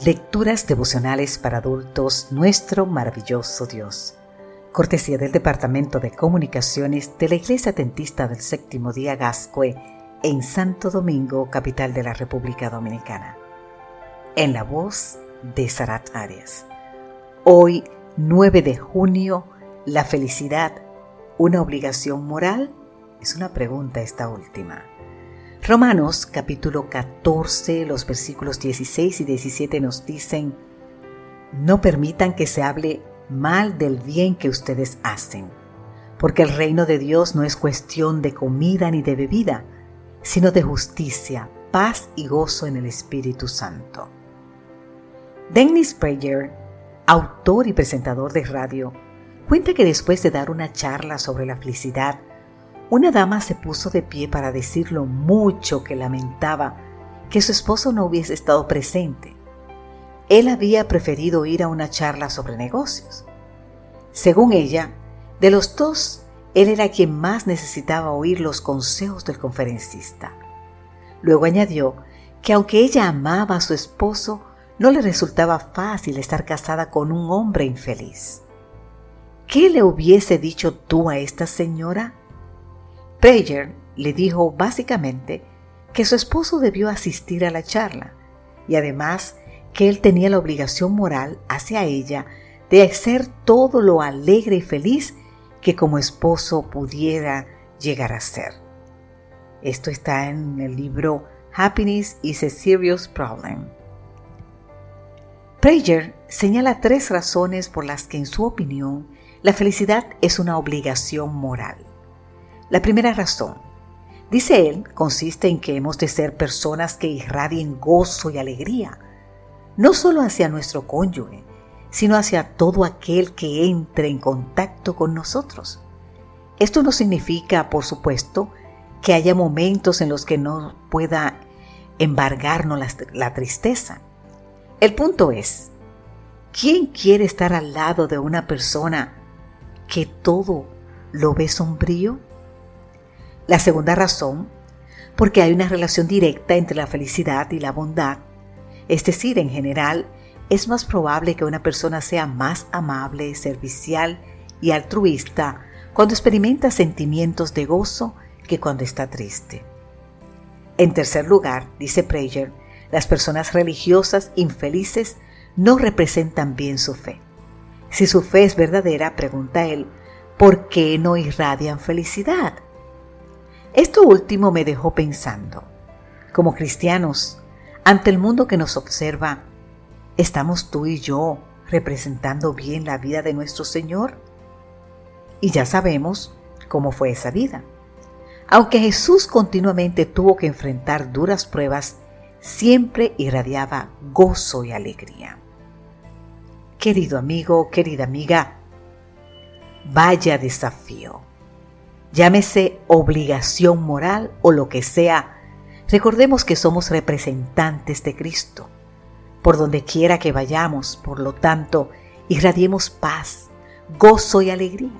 Lecturas devocionales para adultos, nuestro maravilloso Dios. Cortesía del Departamento de Comunicaciones de la Iglesia Atentista del Séptimo Día Gascue en Santo Domingo, capital de la República Dominicana. En la voz de Sarat Arias. Hoy, 9 de junio, la felicidad, una obligación moral, es una pregunta esta última. Romanos capítulo 14, los versículos 16 y 17 nos dicen, no permitan que se hable mal del bien que ustedes hacen, porque el reino de Dios no es cuestión de comida ni de bebida, sino de justicia, paz y gozo en el Espíritu Santo. Dennis Prager, autor y presentador de radio, cuenta que después de dar una charla sobre la felicidad, una dama se puso de pie para decir lo mucho que lamentaba que su esposo no hubiese estado presente. Él había preferido ir a una charla sobre negocios. Según ella, de los dos, él era quien más necesitaba oír los consejos del conferencista. Luego añadió que aunque ella amaba a su esposo, no le resultaba fácil estar casada con un hombre infeliz. ¿Qué le hubiese dicho tú a esta señora? Prager le dijo básicamente que su esposo debió asistir a la charla y además que él tenía la obligación moral hacia ella de hacer todo lo alegre y feliz que como esposo pudiera llegar a ser. Esto está en el libro Happiness is a Serious Problem. Prager señala tres razones por las que en su opinión la felicidad es una obligación moral. La primera razón, dice él, consiste en que hemos de ser personas que irradien gozo y alegría, no solo hacia nuestro cónyuge, sino hacia todo aquel que entre en contacto con nosotros. Esto no significa, por supuesto, que haya momentos en los que no pueda embargarnos la, la tristeza. El punto es, ¿quién quiere estar al lado de una persona que todo lo ve sombrío? La segunda razón, porque hay una relación directa entre la felicidad y la bondad. Es decir, en general, es más probable que una persona sea más amable, servicial y altruista cuando experimenta sentimientos de gozo que cuando está triste. En tercer lugar, dice Prager, las personas religiosas infelices no representan bien su fe. Si su fe es verdadera, pregunta él, ¿por qué no irradian felicidad? Esto último me dejó pensando. Como cristianos, ante el mundo que nos observa, ¿estamos tú y yo representando bien la vida de nuestro Señor? Y ya sabemos cómo fue esa vida. Aunque Jesús continuamente tuvo que enfrentar duras pruebas, siempre irradiaba gozo y alegría. Querido amigo, querida amiga, vaya desafío llámese obligación moral o lo que sea, recordemos que somos representantes de Cristo. Por donde quiera que vayamos, por lo tanto, irradiemos paz, gozo y alegría,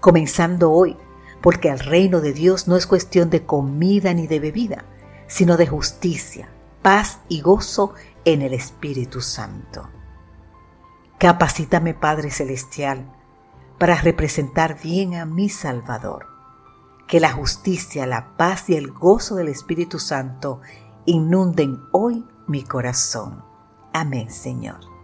comenzando hoy, porque el reino de Dios no es cuestión de comida ni de bebida, sino de justicia, paz y gozo en el Espíritu Santo. Capacítame, Padre Celestial, para representar bien a mi Salvador que la justicia, la paz y el gozo del Espíritu Santo inunden hoy mi corazón. Amén, Señor.